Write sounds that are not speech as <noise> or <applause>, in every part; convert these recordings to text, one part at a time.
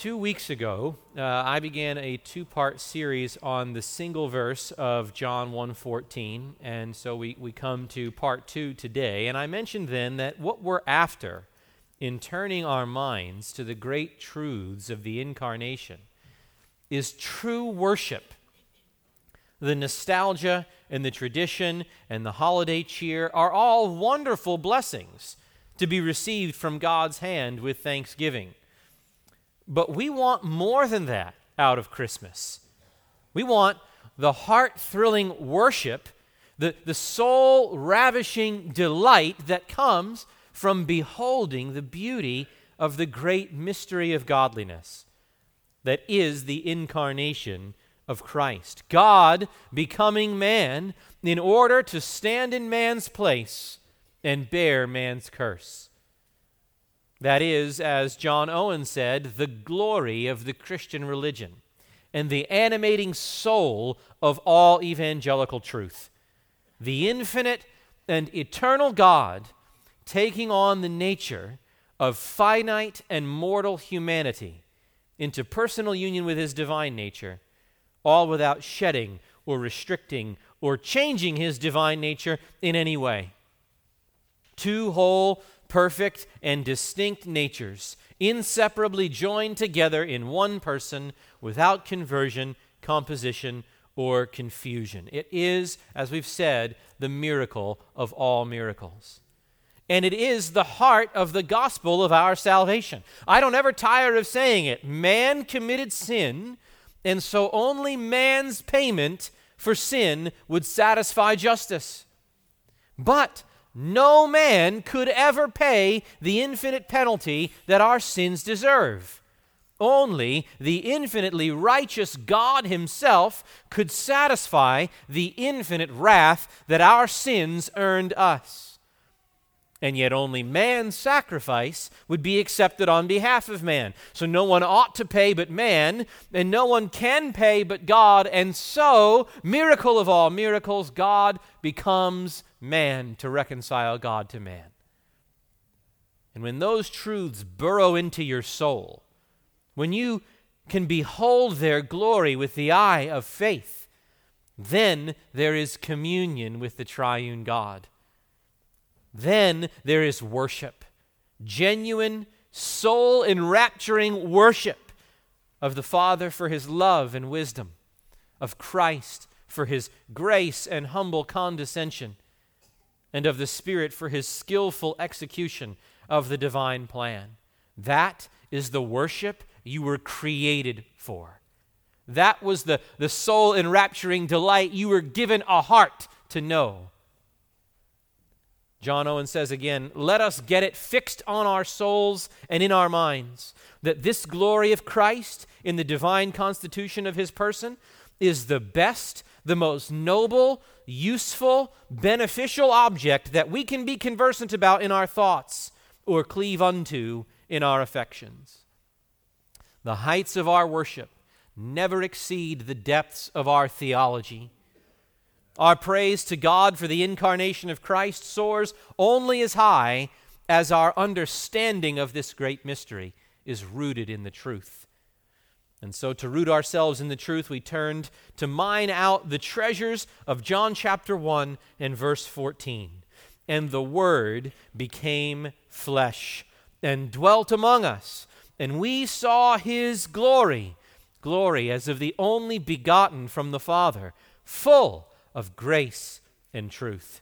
two weeks ago, uh, I began a two-part series on the single verse of John 1:14, and so we, we come to part two today. And I mentioned then that what we're after in turning our minds to the great truths of the incarnation is true worship. The nostalgia and the tradition and the holiday cheer are all wonderful blessings to be received from God's hand with thanksgiving. But we want more than that out of Christmas. We want the heart thrilling worship, the, the soul ravishing delight that comes from beholding the beauty of the great mystery of godliness that is the incarnation of Christ. God becoming man in order to stand in man's place and bear man's curse. That is, as John Owen said, the glory of the Christian religion and the animating soul of all evangelical truth. The infinite and eternal God taking on the nature of finite and mortal humanity into personal union with his divine nature, all without shedding or restricting or changing his divine nature in any way. Two whole perfect and distinct natures, inseparably joined together in one person without conversion, composition, or confusion. It is, as we've said, the miracle of all miracles. And it is the heart of the gospel of our salvation. I don't ever tire of saying it. Man committed sin, and so only man's payment for sin would satisfy justice. But no man could ever pay the infinite penalty that our sins deserve. Only the infinitely righteous God Himself could satisfy the infinite wrath that our sins earned us. And yet, only man's sacrifice would be accepted on behalf of man. So, no one ought to pay but man, and no one can pay but God. And so, miracle of all miracles, God becomes man to reconcile God to man. And when those truths burrow into your soul, when you can behold their glory with the eye of faith, then there is communion with the triune God. Then there is worship, genuine, soul enrapturing worship of the Father for his love and wisdom, of Christ for his grace and humble condescension, and of the Spirit for his skillful execution of the divine plan. That is the worship you were created for. That was the, the soul enrapturing delight you were given a heart to know. John Owen says again, let us get it fixed on our souls and in our minds that this glory of Christ in the divine constitution of his person is the best, the most noble, useful, beneficial object that we can be conversant about in our thoughts or cleave unto in our affections. The heights of our worship never exceed the depths of our theology. Our praise to God for the incarnation of Christ soars only as high as our understanding of this great mystery is rooted in the truth. And so, to root ourselves in the truth, we turned to mine out the treasures of John chapter 1 and verse 14. And the Word became flesh and dwelt among us, and we saw his glory glory as of the only begotten from the Father, full of grace and truth.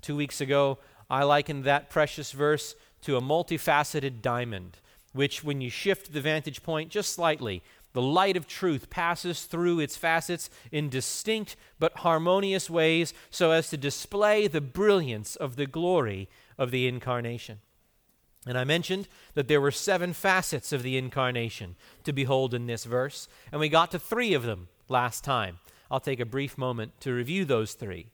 Two weeks ago, I likened that precious verse to a multifaceted diamond, which, when you shift the vantage point just slightly, the light of truth passes through its facets in distinct but harmonious ways so as to display the brilliance of the glory of the incarnation. And I mentioned that there were seven facets of the incarnation to behold in this verse, and we got to three of them last time. I'll take a brief moment to review those three.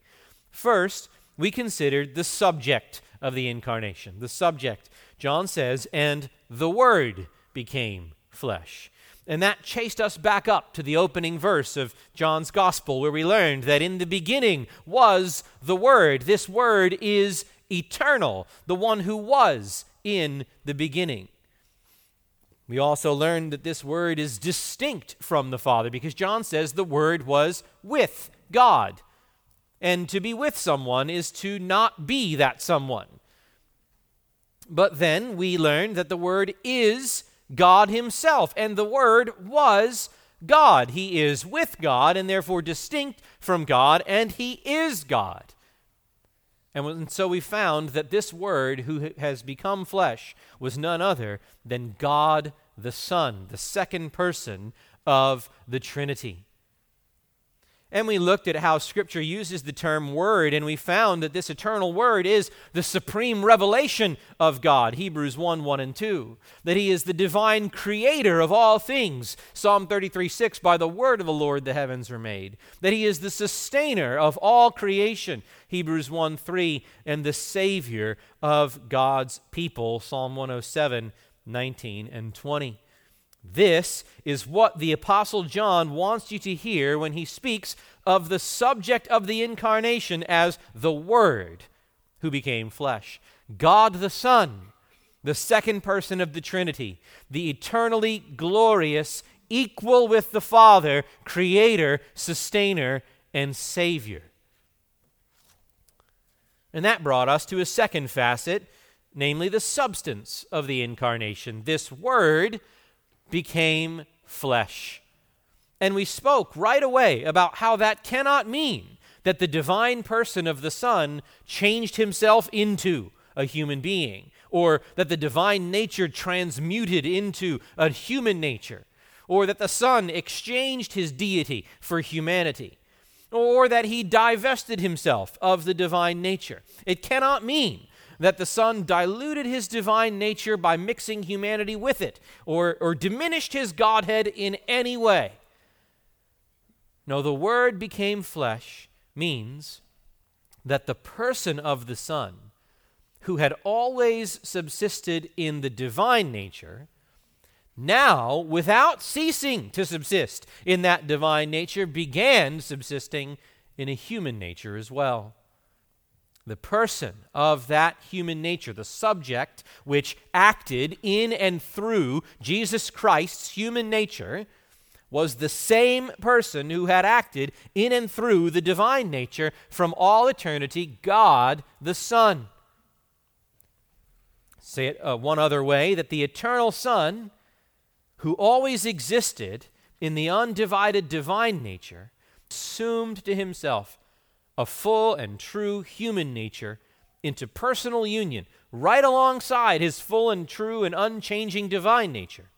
First, we considered the subject of the incarnation. The subject, John says, and the Word became flesh. And that chased us back up to the opening verse of John's Gospel, where we learned that in the beginning was the Word. This Word is eternal, the one who was in the beginning. We also learned that this word is distinct from the Father because John says the word was with God. And to be with someone is to not be that someone. But then we learned that the word is God Himself, and the word was God. He is with God and therefore distinct from God, and He is God. And so we found that this Word, who has become flesh, was none other than God the Son, the second person of the Trinity. And we looked at how Scripture uses the term word, and we found that this eternal word is the supreme revelation of God, Hebrews 1 1 and 2. That He is the divine creator of all things, Psalm 33 6, by the word of the Lord the heavens were made. That He is the sustainer of all creation, Hebrews 1 3, and the Savior of God's people, Psalm 107 19 and 20. This is what the Apostle John wants you to hear when he speaks of the subject of the incarnation as the Word who became flesh. God the Son, the second person of the Trinity, the eternally glorious, equal with the Father, Creator, Sustainer, and Savior. And that brought us to a second facet, namely the substance of the incarnation. This Word became flesh. And we spoke right away about how that cannot mean that the divine person of the Son changed himself into a human being, or that the divine nature transmuted into a human nature, or that the Son exchanged his deity for humanity, or that he divested himself of the divine nature. It cannot mean that the Son diluted his divine nature by mixing humanity with it, or, or diminished his Godhead in any way. No, the Word became flesh means that the person of the Son, who had always subsisted in the divine nature, now, without ceasing to subsist in that divine nature, began subsisting in a human nature as well the person of that human nature, the subject which acted in and through Jesus Christ's human nature, was the same person who had acted in and through the divine nature from all eternity, God the Son. Say it uh, one other way that the eternal Son, who always existed in the undivided divine nature, assumed to himself a full and true human nature into personal union right alongside his full and true and unchanging divine nature,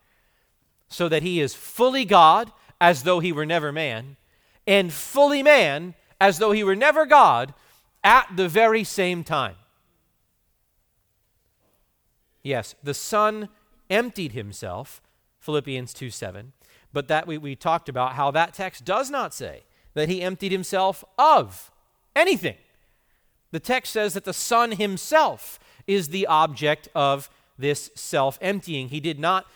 so that he is fully God as though he were never man, and fully man as though he were never God at the very same time. Yes, the Son emptied himself, Philippians 2 7, but that we, we talked about how that text does not say that he emptied himself of anything. The text says that the Son himself is the object of this self emptying. He did not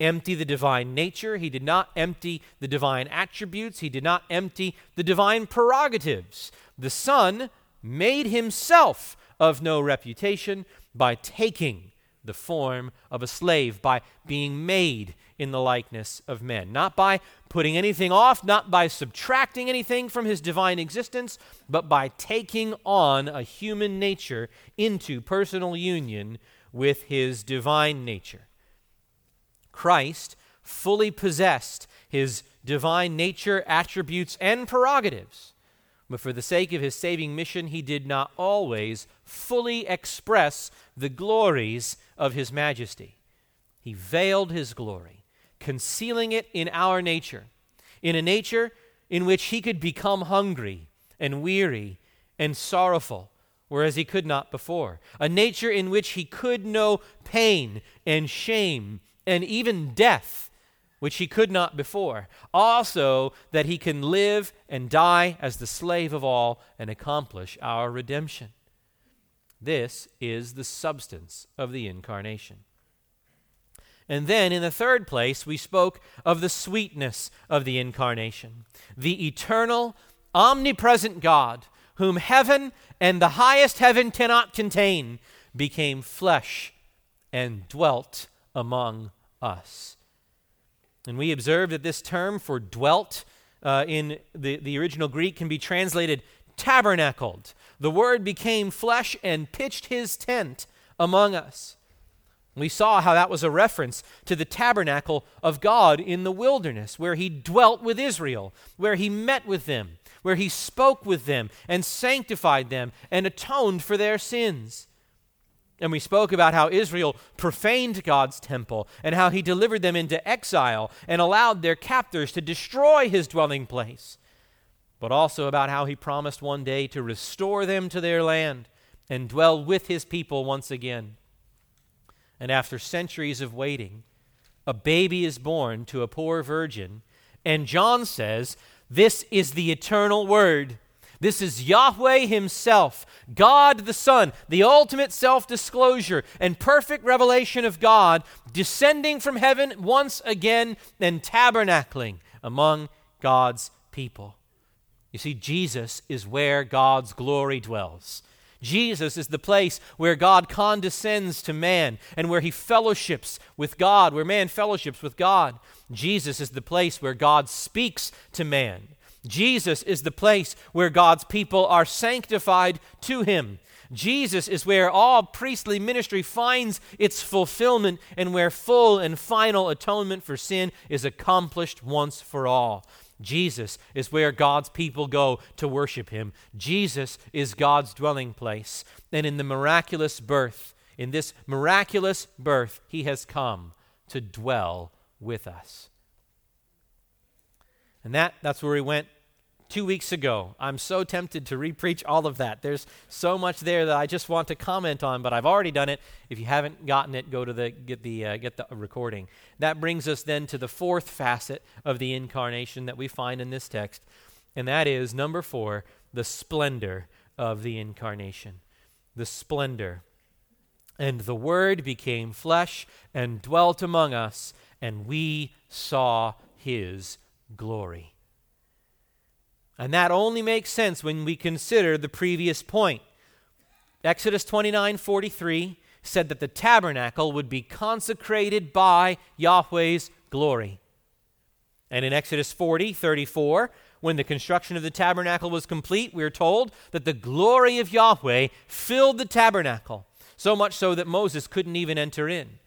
empty the divine nature, he did not empty the divine attributes, he did not empty the divine prerogatives. The Son made himself of no reputation by taking the form of a slave, by being made in the likeness of men. Not by putting anything off, not by subtracting anything from his divine existence, but by taking on a human nature into personal union with his divine nature. Christ fully possessed his divine nature, attributes, and prerogatives. But for the sake of his saving mission, he did not always fully express the glories of his majesty. He veiled his glory concealing it in our nature, in a nature in which he could become hungry and weary and sorrowful, whereas he could not before, a nature in which he could know pain and shame and even death, which he could not before. Also, that he can live and die as the slave of all and accomplish our redemption. This is the substance of the incarnation. And then, in the third place, we spoke of the sweetness of the incarnation. The eternal, omnipresent God, whom heaven and the highest heaven cannot contain, became flesh and dwelt among us. And we observe that this term for dwelt uh, in the, the original Greek can be translated tabernacled. The word became flesh and pitched his tent among us. We saw how that was a reference to the tabernacle of God in the wilderness, where he dwelt with Israel, where he met with them, where he spoke with them and sanctified them and atoned for their sins. And we spoke about how Israel profaned God's temple and how he delivered them into exile and allowed their captors to destroy his dwelling place. But also about how he promised one day to restore them to their land and dwell with his people once again. And after centuries of waiting, a baby is born to a poor virgin. And John says, This is the eternal word. This is Yahweh Himself, God the Son, the ultimate self disclosure and perfect revelation of God, descending from heaven once again and tabernacling among God's people. You see, Jesus is where God's glory dwells. Jesus is the place where God condescends to man and where he fellowships with God, where man fellowships with God. Jesus is the place where God speaks to man. Jesus is the place where God's people are sanctified to him. Jesus is where all priestly ministry finds its fulfillment and where full and final atonement for sin is accomplished once for all. Jesus is where God's people go to worship Him. Jesus is God's dwelling place. And in the miraculous birth, in this miraculous birth, He has come to dwell with us. And that, that's where we went two weeks ago. I'm so tempted to repreach all of that. There's so much there that I just want to comment on, but I've already done it. If you haven't gotten it, go to the get the uh, get the recording. That brings us then to the fourth facet of the incarnation that we find in this text, and that is number 4, the splendor of the incarnation. The splendor. And the word became flesh and dwelt among us, and we saw his glory. And that only makes sense when we consider the previous point. Exodus 29 43 said that the tabernacle would be consecrated by Yahweh's glory. And in Exodus 40 34, when the construction of the tabernacle was complete, we are told that the glory of Yahweh filled the tabernacle, so much so that Moses couldn't even enter in.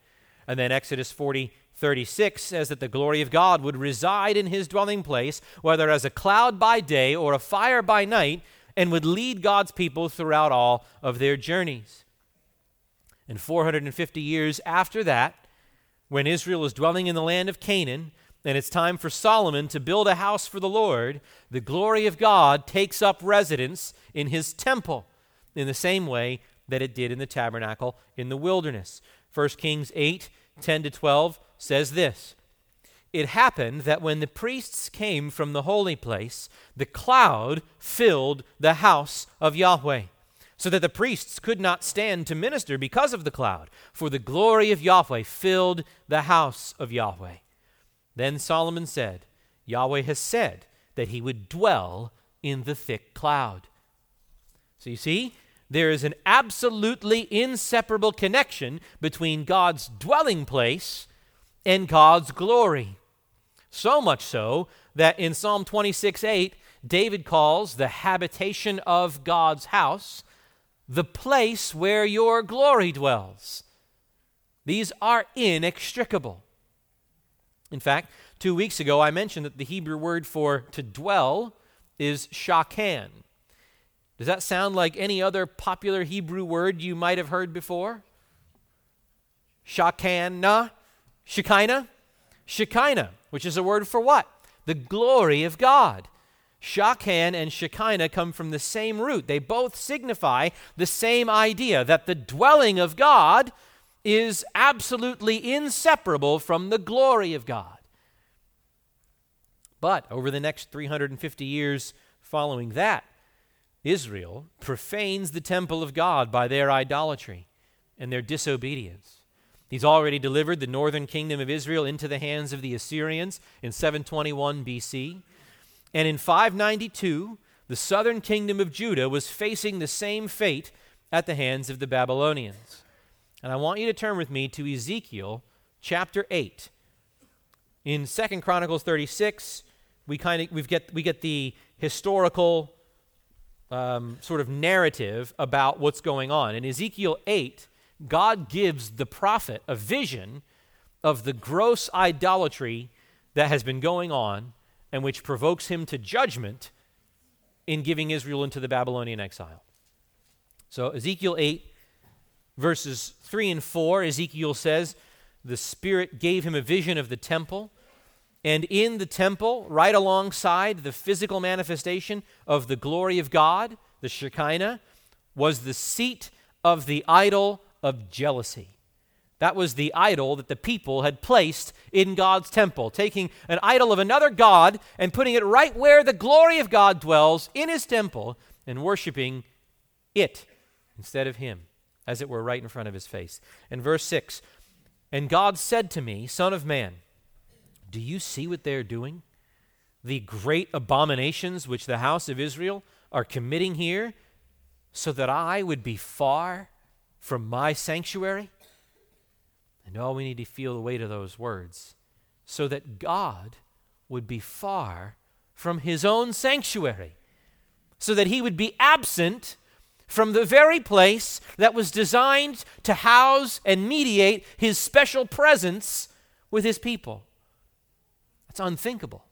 And then Exodus 40 36 says that the glory of God would reside in his dwelling place, whether as a cloud by day or a fire by night, and would lead God's people throughout all of their journeys. And 450 years after that, when Israel is dwelling in the land of Canaan, and it's time for Solomon to build a house for the Lord, the glory of God takes up residence in his temple in the same way that it did in the tabernacle in the wilderness. 1 Kings 8 10 to 12 says this It happened that when the priests came from the holy place, the cloud filled the house of Yahweh, so that the priests could not stand to minister because of the cloud, for the glory of Yahweh filled the house of Yahweh. Then Solomon said, Yahweh has said that he would dwell in the thick cloud. So you see, there is an absolutely inseparable connection between God's dwelling place and God's glory. So much so that in Psalm 26 8, David calls the habitation of God's house the place where your glory dwells. These are inextricable. In fact, two weeks ago I mentioned that the Hebrew word for to dwell is shakan. Does that sound like any other popular Hebrew word you might have heard before? Shakana? Shekinah? Shekinah, which is a word for what? The glory of God. Shakan and Shekinah come from the same root. They both signify the same idea that the dwelling of God is absolutely inseparable from the glory of God. But over the next 350 years following that, Israel profanes the temple of God by their idolatry and their disobedience. He's already delivered the northern kingdom of Israel into the hands of the Assyrians in 721 BC. And in 592, the southern kingdom of Judah was facing the same fate at the hands of the Babylonians. And I want you to turn with me to Ezekiel chapter 8. In Second Chronicles 36, we kind of we get we get the historical um, sort of narrative about what's going on. In Ezekiel 8, God gives the prophet a vision of the gross idolatry that has been going on and which provokes him to judgment in giving Israel into the Babylonian exile. So, Ezekiel 8, verses 3 and 4, Ezekiel says, The Spirit gave him a vision of the temple. And in the temple, right alongside the physical manifestation of the glory of God, the Shekinah, was the seat of the idol of jealousy. That was the idol that the people had placed in God's temple, taking an idol of another God and putting it right where the glory of God dwells in his temple and worshiping it instead of him, as it were right in front of his face. And verse 6 And God said to me, Son of man, do you see what they're doing? The great abominations which the house of Israel are committing here, so that I would be far from my sanctuary? And all we need to feel the weight of those words, so that God would be far from his own sanctuary, so that he would be absent from the very place that was designed to house and mediate his special presence with his people. That's unthinkable.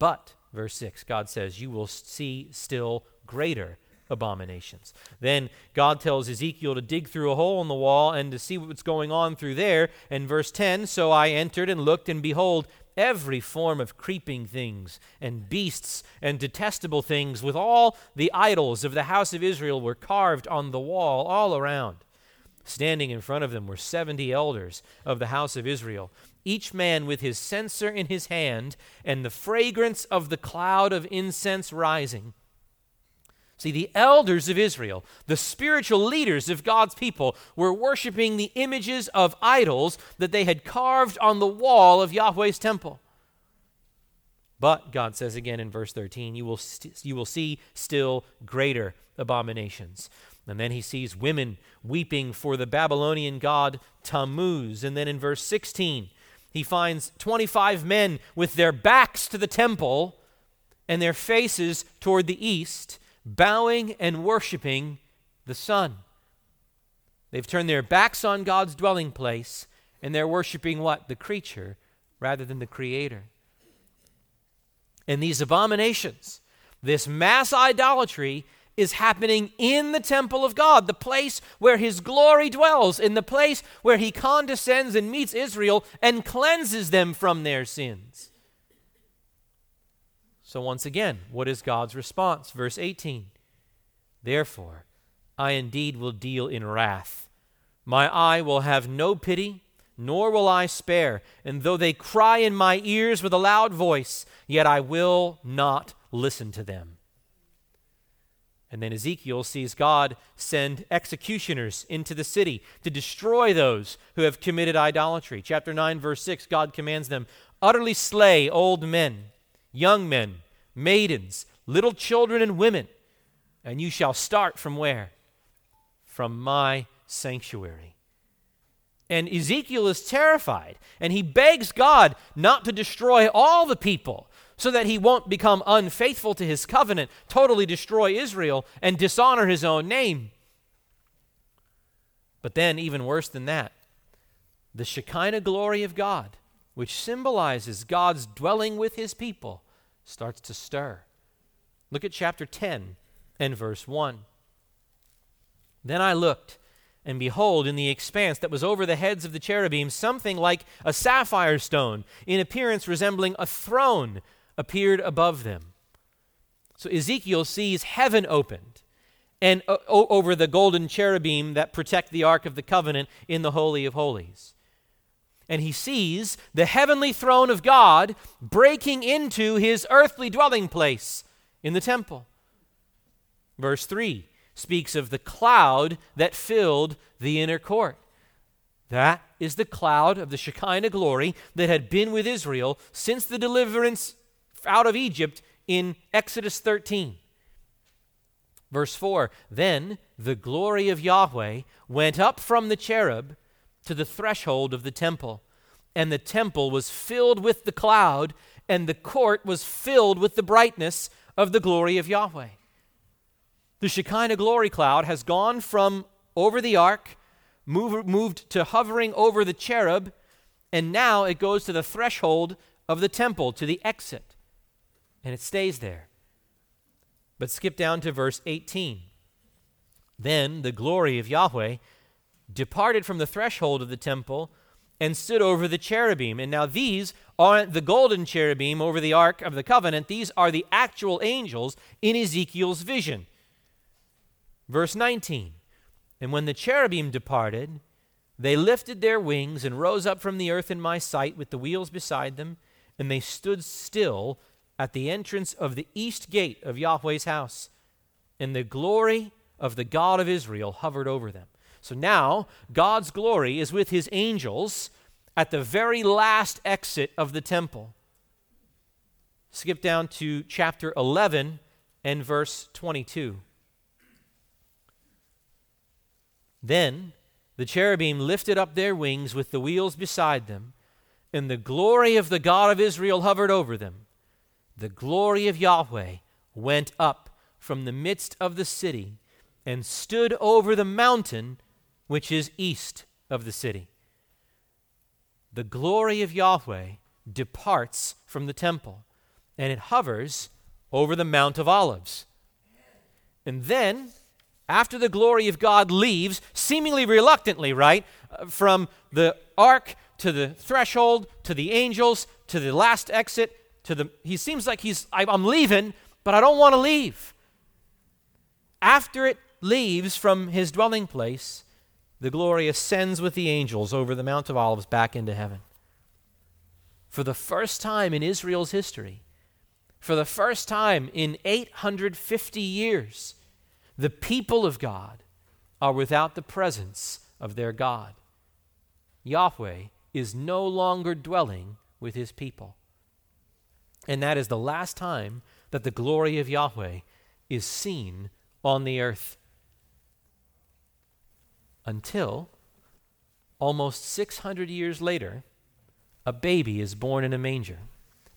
But, verse 6, God says, You will see still greater abominations. Then God tells Ezekiel to dig through a hole in the wall and to see what's going on through there. And verse 10 So I entered and looked, and behold, every form of creeping things and beasts and detestable things with all the idols of the house of Israel were carved on the wall all around. Standing in front of them were 70 elders of the house of Israel, each man with his censer in his hand and the fragrance of the cloud of incense rising. See, the elders of Israel, the spiritual leaders of God's people, were worshiping the images of idols that they had carved on the wall of Yahweh's temple. But, God says again in verse 13, you will, st- you will see still greater abominations. And then he sees women weeping for the Babylonian god Tammuz. And then in verse 16, he finds 25 men with their backs to the temple and their faces toward the east bowing and worshiping the sun. They've turned their backs on God's dwelling place and they're worshiping what? The creature rather than the creator. And these abominations, this mass idolatry, is happening in the temple of God, the place where his glory dwells, in the place where he condescends and meets Israel and cleanses them from their sins. So, once again, what is God's response? Verse 18 Therefore, I indeed will deal in wrath. My eye will have no pity, nor will I spare. And though they cry in my ears with a loud voice, yet I will not listen to them. And then Ezekiel sees God send executioners into the city to destroy those who have committed idolatry. Chapter 9, verse 6, God commands them utterly slay old men young men, maidens, little children, and women. And you shall start from where? From my sanctuary. And Ezekiel is terrified, and he begs God not to destroy all the people so that he won't become unfaithful to his covenant, totally destroy Israel, and dishonor his own name. But then, even worse than that, the Shekinah glory of God which symbolizes God's dwelling with his people, starts to stir. Look at chapter 10 and verse 1. Then I looked, and behold, in the expanse that was over the heads of the cherubim, something like a sapphire stone, in appearance resembling a throne, appeared above them. So Ezekiel sees heaven opened, and uh, over the golden cherubim that protect the Ark of the Covenant in the Holy of Holies and he sees the heavenly throne of God breaking into his earthly dwelling place in the temple. Verse 3 speaks of the cloud that filled the inner court. That is the cloud of the Shekinah glory that had been with Israel since the deliverance out of Egypt in Exodus 13. Verse 4 Then the glory of Yahweh went up from the cherub to the threshold of the temple. And the temple was filled with the cloud, and the court was filled with the brightness of the glory of Yahweh. The Shekinah glory cloud has gone from over the ark, move, moved to hovering over the cherub, and now it goes to the threshold of the temple, to the exit. And it stays there. But skip down to verse 18. Then the glory of Yahweh departed from the threshold of the temple and stood over the cherubim. And now these aren't the golden cherubim over the ark of the covenant, these are the actual angels in Ezekiel's vision. Verse 19 And when the cherubim departed, they lifted their wings and rose up from the earth in my sight with the wheels beside them, and they stood still at the entrance of the east gate of Yahweh's house. And the glory of the God of Israel hovered over them. So now, God's glory is with his angels at the very last exit of the temple. Skip down to chapter 11 and verse 22. Then the cherubim lifted up their wings with the wheels beside them, and the glory of the God of Israel hovered over them the glory of Yahweh went up from the midst of the city and stood over the mountain which is east of the city. The glory of Yahweh departs from the temple and it hovers over the Mount of Olives. And then, after the glory of God leaves, seemingly reluctantly, right, uh, from the ark to the threshold to the angels to the last exit, to the he seems like he's i'm leaving but i don't want to leave after it leaves from his dwelling place the glory ascends with the angels over the mount of olives back into heaven for the first time in israel's history for the first time in 850 years the people of god are without the presence of their god yahweh is no longer dwelling with his people and that is the last time that the glory of Yahweh is seen on the earth. Until almost 600 years later, a baby is born in a manger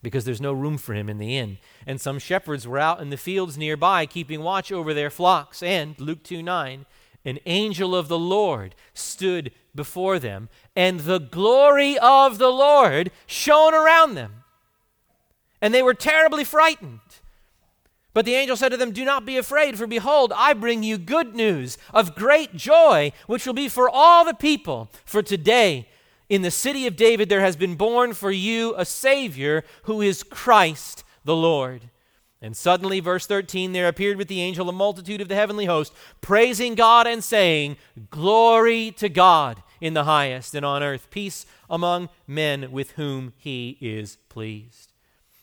because there's no room for him in the inn. And some shepherds were out in the fields nearby keeping watch over their flocks. And, Luke 2 9, an angel of the Lord stood before them, and the glory of the Lord shone around them and they were terribly frightened. But the angel said to them, Do not be afraid, for behold, I bring you good news of great joy, which will be for all the people. For today, in the city of David, there has been born for you a Savior who is Christ the Lord. And suddenly, verse 13, there appeared with the angel a multitude of the heavenly host, praising God and saying, Glory to God in the highest, and on earth peace among men with whom he is pleased.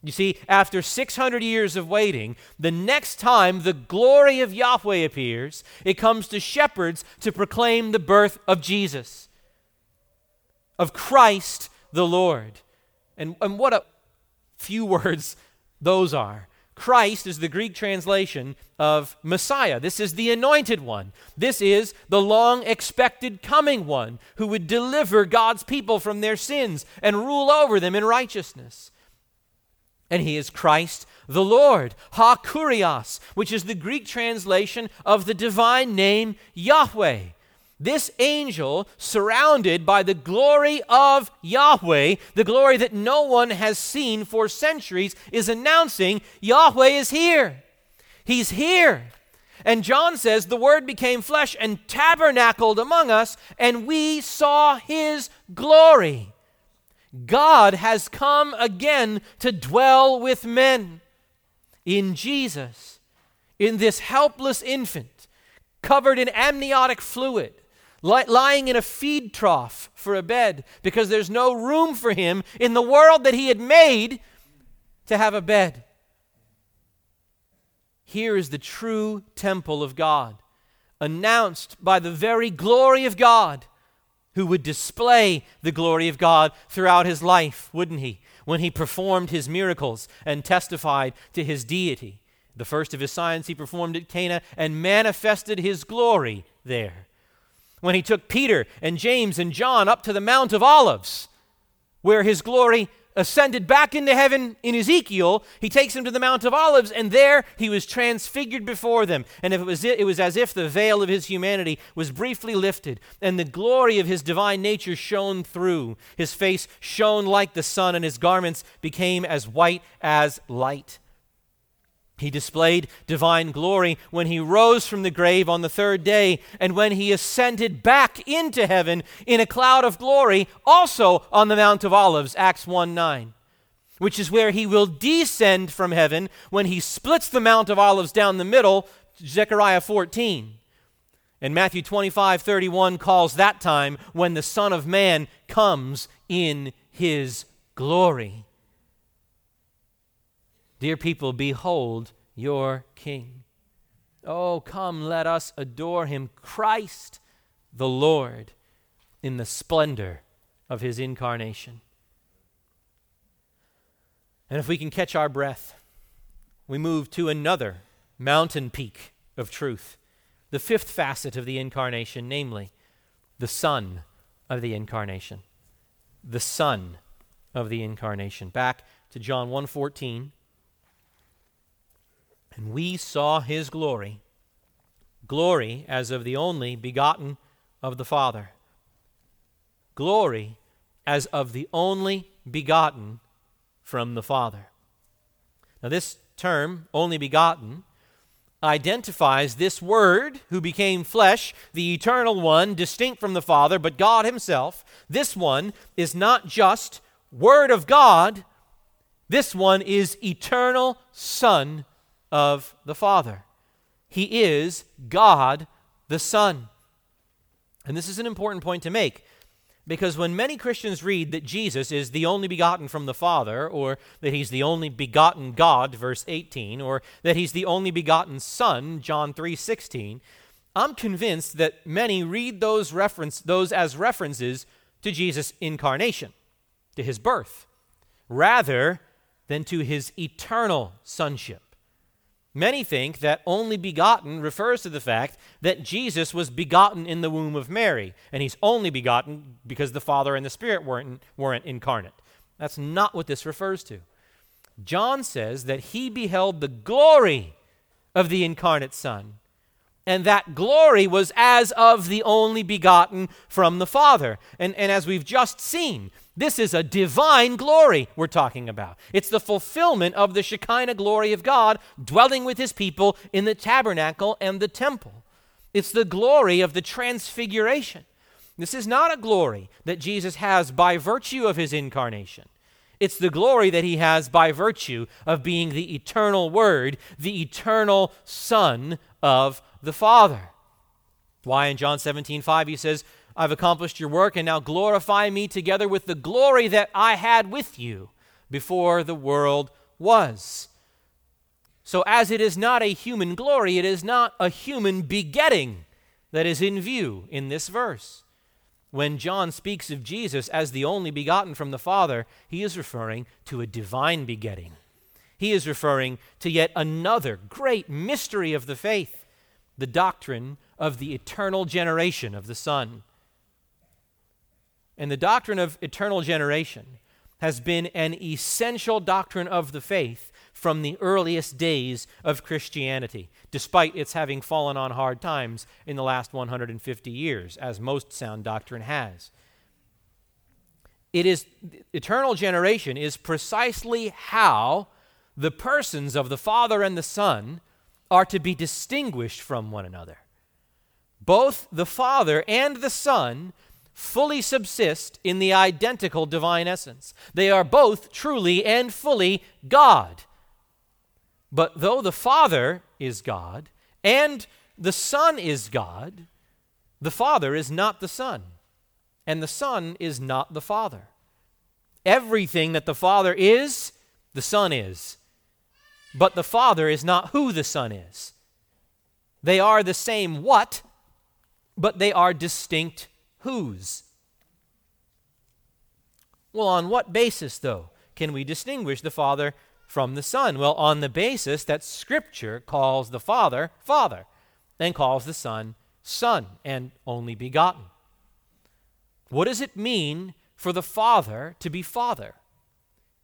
You see, after 600 years of waiting, the next time the glory of Yahweh appears, it comes to shepherds to proclaim the birth of Jesus, of Christ the Lord. And, and what a few <laughs> words those are. Christ is the Greek translation of Messiah. This is the anointed one. This is the long expected coming one who would deliver God's people from their sins and rule over them in righteousness and he is Christ the Lord. Ha Kurios, which is the Greek translation of the divine name Yahweh. This angel, surrounded by the glory of Yahweh, the glory that no one has seen for centuries, is announcing Yahweh is here. He's here. And John says, The Word became flesh and tabernacled among us, and we saw his glory. God has come again to dwell with men in Jesus, in this helpless infant covered in amniotic fluid, li- lying in a feed trough for a bed because there's no room for him in the world that he had made to have a bed. Here is the true temple of God, announced by the very glory of God who would display the glory of God throughout his life, wouldn't he? When he performed his miracles and testified to his deity. The first of his signs he performed at Cana and manifested his glory there. when he took Peter and James and John up to the Mount of Olives, where his glory ascended back into heaven in Ezekiel, he takes him to the Mount of Olives, and there he was transfigured before them. And it was, it was as if the veil of his humanity was briefly lifted, and the glory of his divine nature shone through. His face shone like the sun, and his garments became as white as light. He displayed divine glory when he rose from the grave on the third day and when he ascended back into heaven in a cloud of glory, also on the Mount of Olives, Acts 1 9, which is where he will descend from heaven when he splits the Mount of Olives down the middle, Zechariah 14. And Matthew 25 31 calls that time when the Son of Man comes in his glory. Dear people, behold your King. Oh, come, let us adore him, Christ the Lord, in the splendor of his incarnation. And if we can catch our breath, we move to another mountain peak of truth, the fifth facet of the incarnation, namely, the Son of the incarnation. The Son of the incarnation. Back to John 1:14. And we saw his glory, glory as of the only begotten of the Father. Glory as of the only begotten from the Father. Now, this term, only begotten, identifies this Word who became flesh, the eternal one, distinct from the Father, but God Himself. This one is not just Word of God, this one is eternal Son of the Father. He is God the Son. And this is an important point to make because when many Christians read that Jesus is the only begotten from the Father, or that he's the only begotten God, verse 18, or that he's the only begotten Son, John 3:16, I'm convinced that many read those reference those as references to Jesus' incarnation, to his birth, rather than to his eternal sonship. Many think that only begotten refers to the fact that Jesus was begotten in the womb of Mary, and he's only begotten because the Father and the Spirit weren't, weren't incarnate. That's not what this refers to. John says that he beheld the glory of the incarnate Son, and that glory was as of the only begotten from the Father. And, and as we've just seen, this is a divine glory we're talking about. It's the fulfillment of the Shekinah glory of God dwelling with his people in the tabernacle and the temple. It's the glory of the transfiguration. This is not a glory that Jesus has by virtue of his incarnation. It's the glory that he has by virtue of being the eternal Word, the eternal Son of the Father. Why in John 17, 5, he says, I've accomplished your work, and now glorify me together with the glory that I had with you before the world was. So, as it is not a human glory, it is not a human begetting that is in view in this verse. When John speaks of Jesus as the only begotten from the Father, he is referring to a divine begetting. He is referring to yet another great mystery of the faith, the doctrine of the eternal generation of the Son. And the doctrine of eternal generation has been an essential doctrine of the faith from the earliest days of Christianity, despite its having fallen on hard times in the last 150 years, as most sound doctrine has. It is eternal generation is precisely how the persons of the Father and the Son are to be distinguished from one another. Both the Father and the Son fully subsist in the identical divine essence. They are both truly and fully God. But though the Father is God and the Son is God, the Father is not the Son, and the Son is not the Father. Everything that the Father is, the Son is. But the Father is not who the Son is. They are the same what, but they are distinct whose. Well, on what basis, though, can we distinguish the Father from the Son? Well, on the basis that Scripture calls the Father, Father, and calls the Son, Son, and only begotten. What does it mean for the Father to be Father?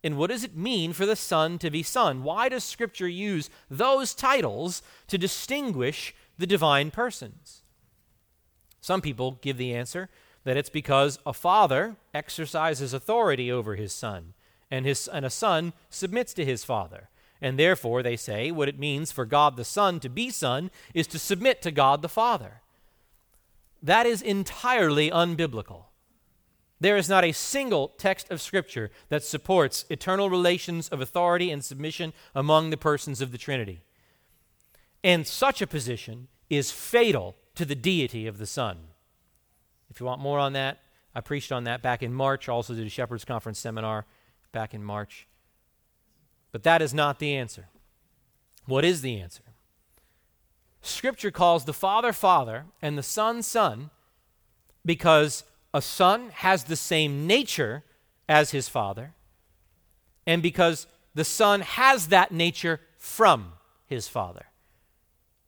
And what does it mean for the Son to be Son? Why does Scripture use those titles to distinguish the divine persons? Some people give the answer that it's because a father exercises authority over his son, and, his, and a son submits to his father. And therefore, they say, what it means for God the Son to be Son is to submit to God the Father. That is entirely unbiblical. There is not a single text of Scripture that supports eternal relations of authority and submission among the persons of the Trinity. And such a position is fatal to the deity of the Son. If you want more on that, I preached on that back in March, also did a Shepherd's Conference seminar back in March. But that is not the answer. What is the answer? Scripture calls the Father Father and the Son Son because a son has the same nature as his father, and because the son has that nature from his father.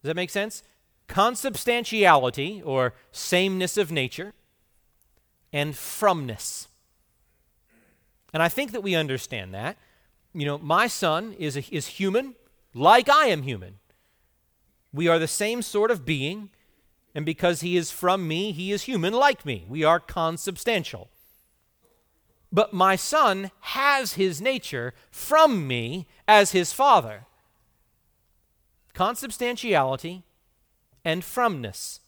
Does that make sense? Consubstantiality, or sameness of nature, and fromness. And I think that we understand that. You know, my son is, a, is human like I am human. We are the same sort of being. And because he is from me, he is human like me. We are consubstantial. But my son has his nature from me as his father. Consubstantiality and fromness.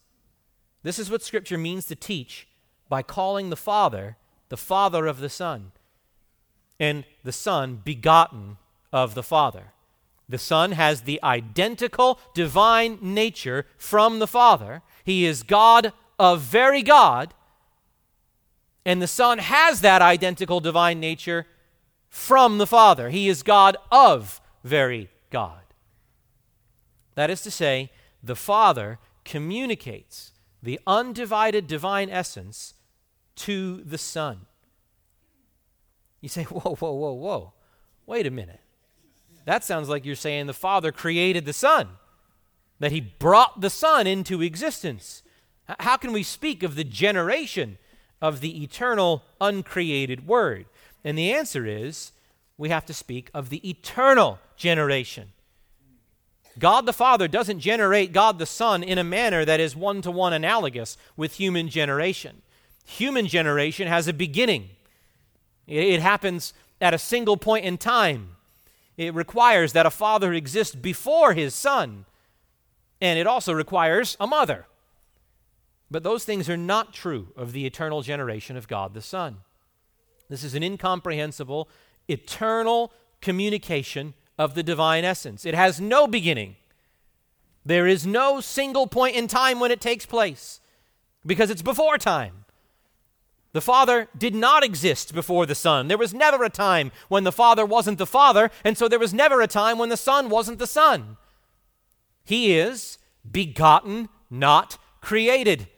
This is what Scripture means to teach by calling the Father the Father of the Son, and the Son begotten of the Father. The Son has the identical divine nature from the Father, he is God of very God. And the Son has that identical divine nature from the Father. He is God of very God. That is to say, the Father communicates the undivided divine essence to the Son. You say, <laughs> whoa, whoa, whoa, whoa. Wait a minute. That sounds like you're saying the Father created the Son that he brought the Son into existence. How can we speak of the generation of the eternal, uncreated Word? And the answer is we have to speak of the eternal generation. God the Father doesn't generate God the Son in a manner that is one to one analogous with human generation. Human generation has a beginning, it happens at a single point in time. It requires that a father exist before his son and it also requires a mother. But those things are not true of the eternal generation of God the Son. This is an incomprehensible, eternal communication of the divine essence. It has no beginning. There is no single point in time when it takes place because it's before time. The Father did not exist before the Son. There was never a time when the Father wasn't the Father, and so there was never a time when the Son wasn't the Son. He is begotten, not created,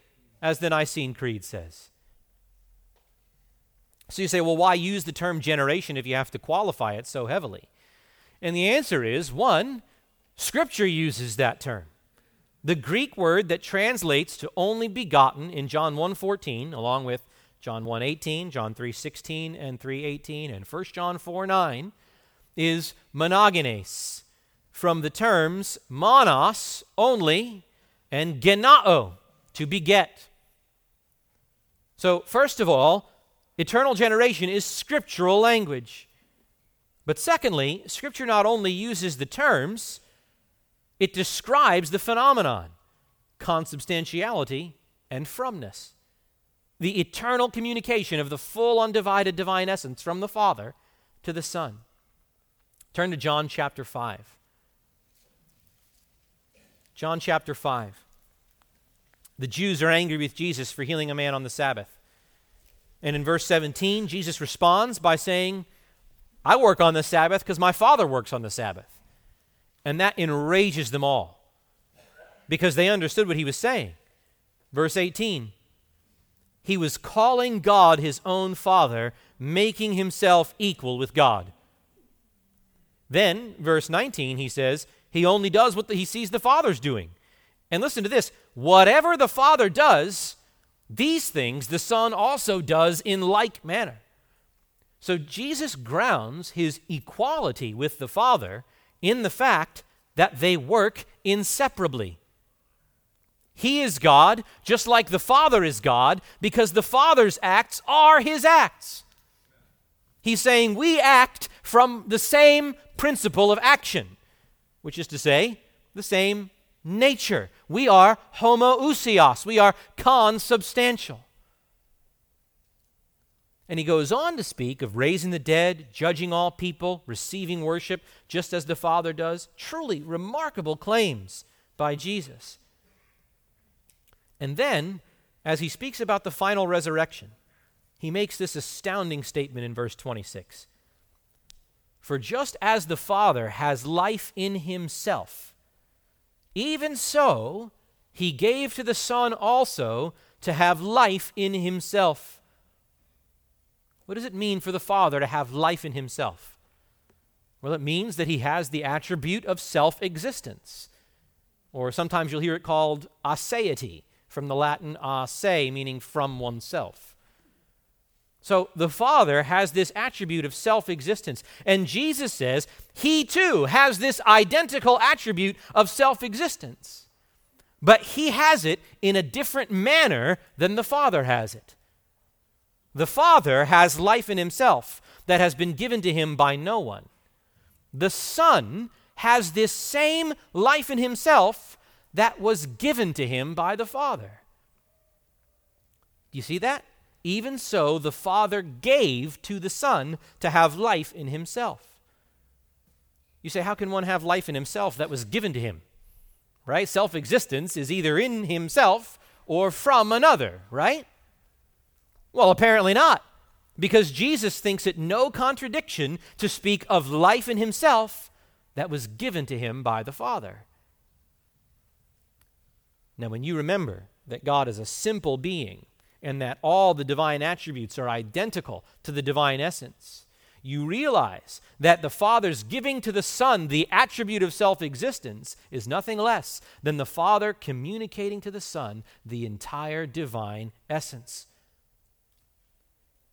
as the Nicene Creed says. So you say, well, why use the term generation if you have to qualify it so heavily? And the answer is one, Scripture uses that term. The Greek word that translates to only begotten in John 1:14, along with John 1:18, John 3:16 and 3:18 and 1 John 4:9 is monogenes from the terms monos, only, and genao, to beget. So, first of all, eternal generation is scriptural language. But secondly, Scripture not only uses the terms, it describes the phenomenon consubstantiality and fromness. The eternal communication of the full undivided divine essence from the Father to the Son. Turn to John chapter 5. John chapter 5. The Jews are angry with Jesus for healing a man on the Sabbath. And in verse 17, Jesus responds by saying, I work on the Sabbath because my Father works on the Sabbath. And that enrages them all because they understood what he was saying. Verse 18 He was calling God his own Father, making himself equal with God. Then, verse 19, he says, he only does what the, he sees the Father's doing. And listen to this whatever the Father does, these things the Son also does in like manner. So Jesus grounds his equality with the Father in the fact that they work inseparably. He is God, just like the Father is God, because the Father's acts are his acts. He's saying we act from the same principle of action, which is to say, the same nature. We are homoousios, we are consubstantial. And he goes on to speak of raising the dead, judging all people, receiving worship, just as the Father does. Truly remarkable claims by Jesus. And then, as he speaks about the final resurrection, he makes this astounding statement in verse 26 For just as the Father has life in himself, even so he gave to the Son also to have life in himself. What does it mean for the Father to have life in himself? Well, it means that he has the attribute of self existence. Or sometimes you'll hear it called aseity, from the Latin a se, meaning from oneself. So the Father has this attribute of self existence. And Jesus says he too has this identical attribute of self existence. But he has it in a different manner than the Father has it. The Father has life in himself that has been given to him by no one. The Son has this same life in himself that was given to him by the Father. Do you see that? Even so, the Father gave to the Son to have life in himself. You say, how can one have life in himself that was given to him? Right? Self existence is either in himself or from another, right? Well, apparently not, because Jesus thinks it no contradiction to speak of life in himself that was given to him by the Father. Now, when you remember that God is a simple being, and that all the divine attributes are identical to the divine essence, you realize that the Father's giving to the Son the attribute of self existence is nothing less than the Father communicating to the Son the entire divine essence.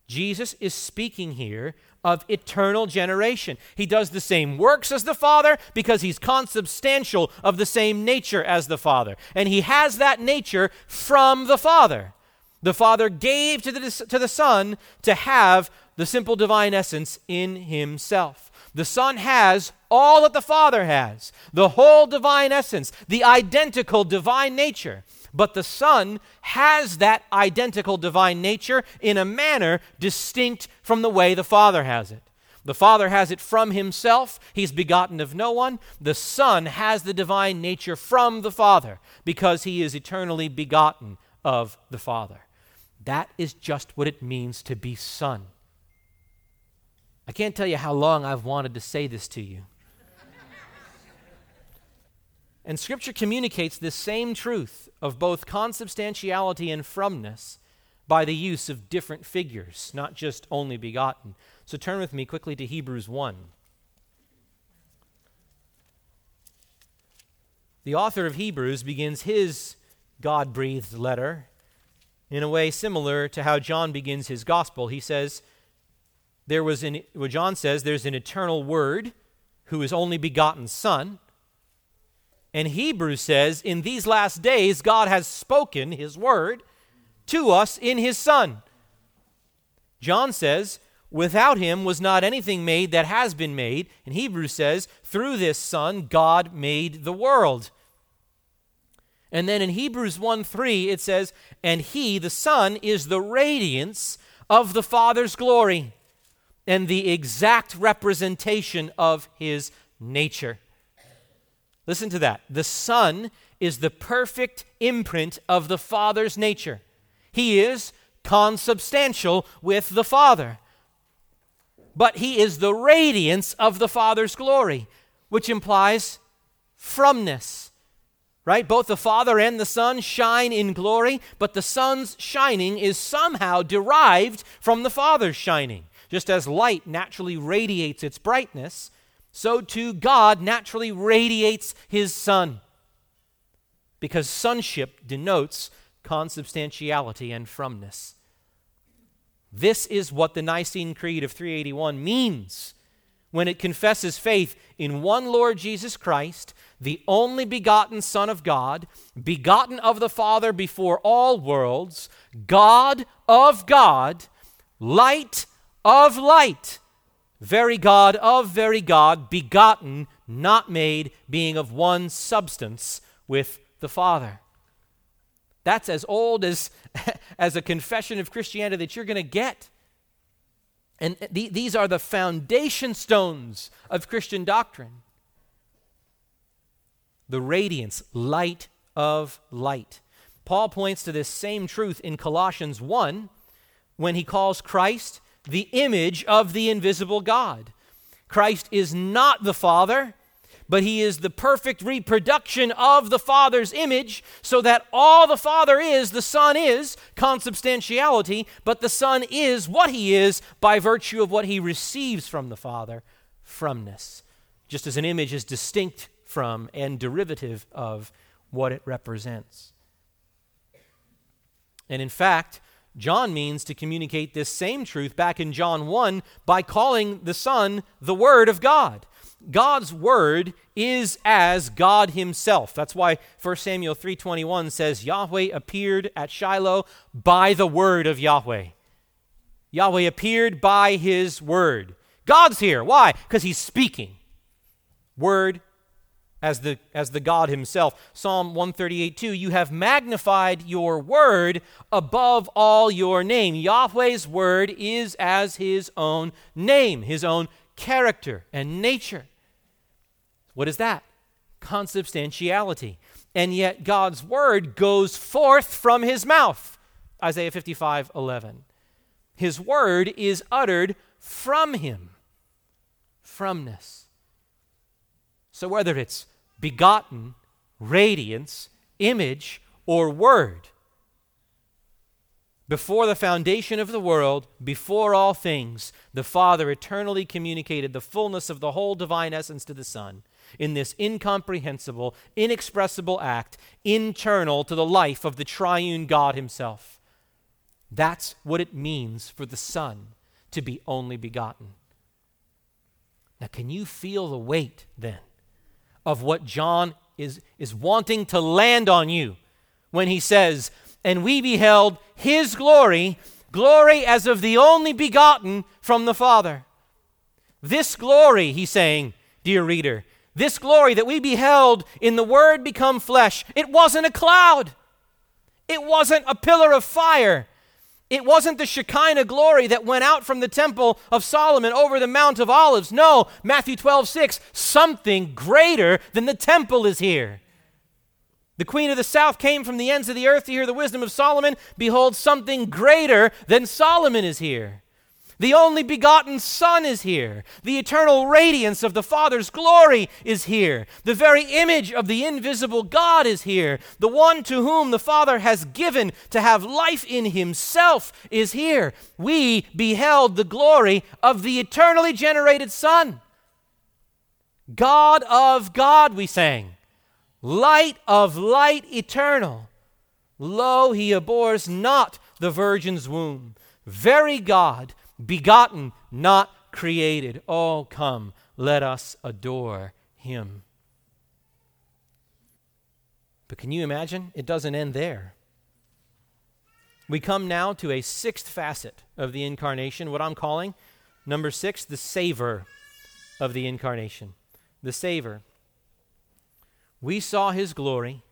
Jesus is speaking here of eternal generation. He does the same works as the Father because he's consubstantial of the same nature as the Father. And he has that nature from the Father. The Father gave to the, to the Son to have the simple divine essence in himself. The Son has all that the Father has the whole divine essence, the identical divine nature. But the Son has that identical divine nature in a manner distinct from the way the Father has it. The Father has it from Himself. He's begotten of no one. The Son has the divine nature from the Father because He is eternally begotten of the Father. That is just what it means to be son. I can't tell you how long I've wanted to say this to you. and Scripture communicates this same truth of both consubstantiality and fromness by the use of different figures, not just only begotten. So turn with me quickly to Hebrews 1. The author of Hebrews begins his God breathed letter in a way similar to how John begins his gospel. He says, there was an, what John says, there's an eternal word who is only begotten Son. And Hebrews says, in these last days, God has spoken his word to us in his Son. John says, without him was not anything made that has been made. And Hebrews says, through this Son, God made the world. And then in Hebrews 1 3, it says, And he, the Son, is the radiance of the Father's glory and the exact representation of his nature. Listen to that. The Son is the perfect imprint of the Father's nature. He is consubstantial with the Father. But he is the radiance of the Father's glory, which implies fromness right? Both the Father and the Son shine in glory, but the Son's shining is somehow derived from the Father's shining. Just as light naturally radiates its brightness, so too God naturally radiates his Son. because sonship denotes consubstantiality and fromness. This is what the Nicene Creed of 381 means when it confesses faith in one Lord Jesus Christ, the only begotten Son of God, begotten of the Father before all worlds, God of God, light of light, very God of very God, begotten, not made, being of one substance with the Father. That's as old as, <laughs> as a confession of Christianity that you're going to get. And th- these are the foundation stones of Christian doctrine. The radiance, light of light. Paul points to this same truth in Colossians 1 when he calls Christ the image of the invisible God. Christ is not the Father, but he is the perfect reproduction of the Father's image, so that all the Father is, the Son is consubstantiality, but the Son is what he is by virtue of what he receives from the Father, fromness. Just as an image is distinct from and derivative of what it represents. And in fact, John means to communicate this same truth back in John 1 by calling the Son the Word of God. God's word is as God himself. That's why 1 Samuel 3:21 says Yahweh appeared at Shiloh by the word of Yahweh. Yahweh appeared by his word. God's here. Why? Because he's speaking. Word as the as the God himself. Psalm 138 2 You have magnified your word above all your name. Yahweh's word is as his own name, his own character and nature. What is that? Consubstantiality. And yet God's word goes forth from his mouth. Isaiah 55 11. His word is uttered from him. Fromness. So whether it's begotten, radiance, image, or word, before the foundation of the world, before all things, the Father eternally communicated the fullness of the whole divine essence to the Son in this incomprehensible, inexpressible act, internal to the life of the triune God Himself. That's what it means for the Son to be only begotten. Now, can you feel the weight then of what John is, is wanting to land on you when he says, and we beheld his glory, glory as of the only begotten from the Father. This glory, he's saying, dear reader, this glory that we beheld in the Word become flesh, it wasn't a cloud. It wasn't a pillar of fire. It wasn't the Shekinah glory that went out from the temple of Solomon over the Mount of Olives. No, Matthew 12, 6, something greater than the temple is here. The queen of the south came from the ends of the earth to hear the wisdom of Solomon. Behold, something greater than Solomon is here. The only begotten Son is here. The eternal radiance of the Father's glory is here. The very image of the invisible God is here. The one to whom the Father has given to have life in himself is here. We beheld the glory of the eternally generated Son. God of God, we sang light of light eternal. Lo, he abhors not the virgin's womb. Very God, begotten, not created. Oh, come, let us adore him. But can you imagine? It doesn't end there. We come now to a sixth facet of the incarnation, what I'm calling, number six, the savor of the incarnation. The savor. We saw his glory,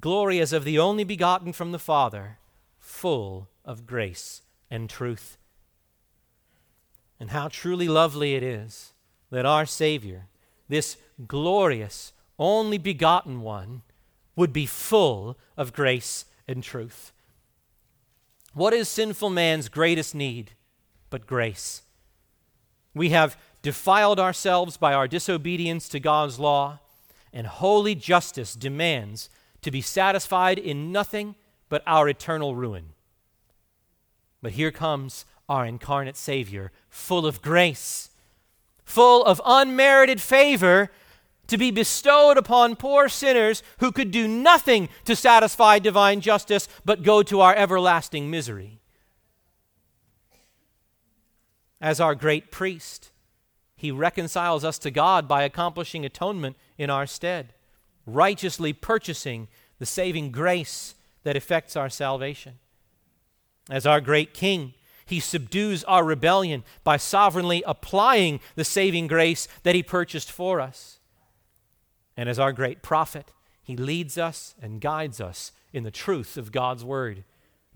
glory as of the only begotten from the Father, full of grace and truth. And how truly lovely it is that our Savior, this glorious, only begotten one, would be full of grace and truth. What is sinful man's greatest need but grace? We have defiled ourselves by our disobedience to God's law and holy justice demands to be satisfied in nothing but our eternal ruin. But here comes our incarnate Savior, full of grace, full of unmerited favor to be bestowed upon poor sinners who could do nothing to satisfy divine justice but go to our everlasting misery. As our great priest, he reconciles us to God by accomplishing atonement in our stead, righteously purchasing the saving grace that effects our salvation. As our great king, he subdues our rebellion by sovereignly applying the saving grace that he purchased for us. And as our great prophet, he leads us and guides us in the truth of God's word,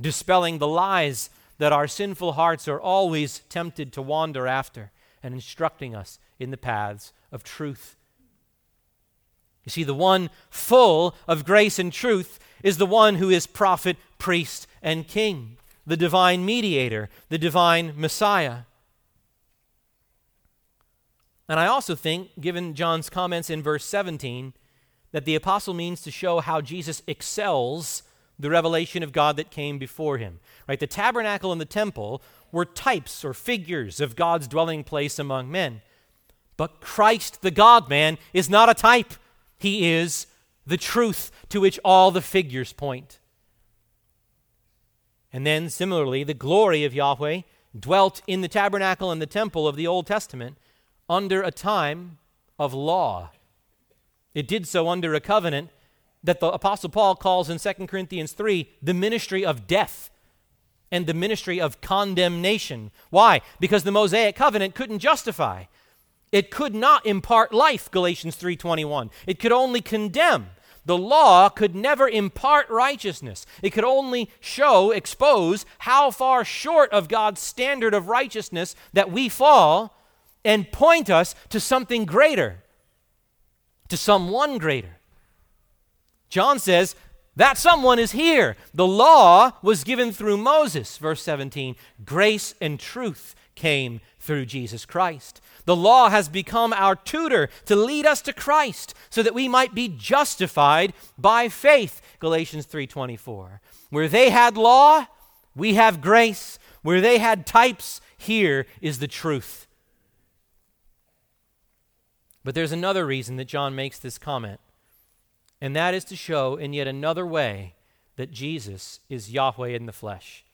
dispelling the lies that our sinful hearts are always tempted to wander after and instructing us in the paths of truth. You see, the one full of grace and truth is the one who is prophet, priest, and king, the divine mediator, the divine Messiah. And I also think, given John's comments in verse 17, that the apostle means to show how Jesus excels the revelation of God that came before him. Right? The tabernacle and the temple were types or figures of God's dwelling place among men. But Christ, the God man, is not a type. He is the truth to which all the figures point. And then, similarly, the glory of Yahweh dwelt in the tabernacle and the temple of the Old Testament under a time of law. It did so under a covenant that the Apostle Paul calls in 2 Corinthians 3 the ministry of death and the ministry of condemnation. Why? Because the Mosaic covenant couldn't justify. It could not impart life, Galatians 3:21. It could only condemn. The law could never impart righteousness. It could only show, expose how far short of God's standard of righteousness that we fall and point us to something greater, to someone greater. John says, that someone is here. The law was given through Moses, verse 17. Grace and truth came through Jesus Christ. The law has become our tutor to lead us to Christ so that we might be justified by faith. Galatians 3:24. Where they had law, we have grace. Where they had types, here is the truth. But there's another reason that John makes this comment, and that is to show in yet another way that Jesus is Yahweh in the flesh.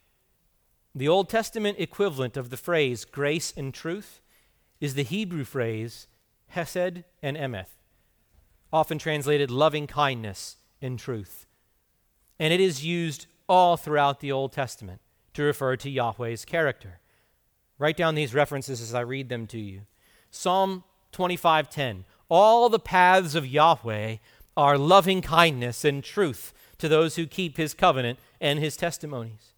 The Old Testament equivalent of the phrase grace and truth is the Hebrew phrase hesed and emeth, often translated loving kindness and truth. And it is used all throughout the Old Testament to refer to Yahweh's character. Write down these references as I read them to you. Psalm 25:10 All the paths of Yahweh are loving kindness and truth to those who keep his covenant and his testimonies.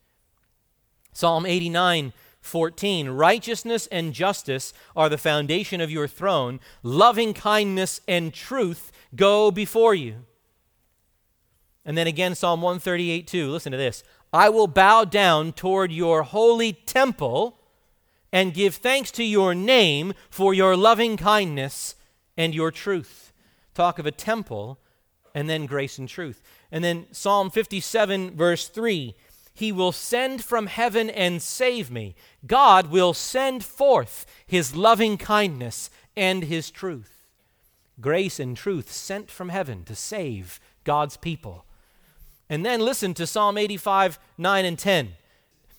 Psalm 89 14 Righteousness and justice are the foundation of your throne, loving kindness and truth go before you. And then again, Psalm 138 2. Listen to this I will bow down toward your holy temple and give thanks to your name for your loving kindness and your truth. Talk of a temple and then grace and truth. And then Psalm 57, verse 3 He will send from heaven and save me. God will send forth His loving kindness and His truth. Grace and truth sent from heaven to save God's people. And then listen to Psalm 85, 9 and 10.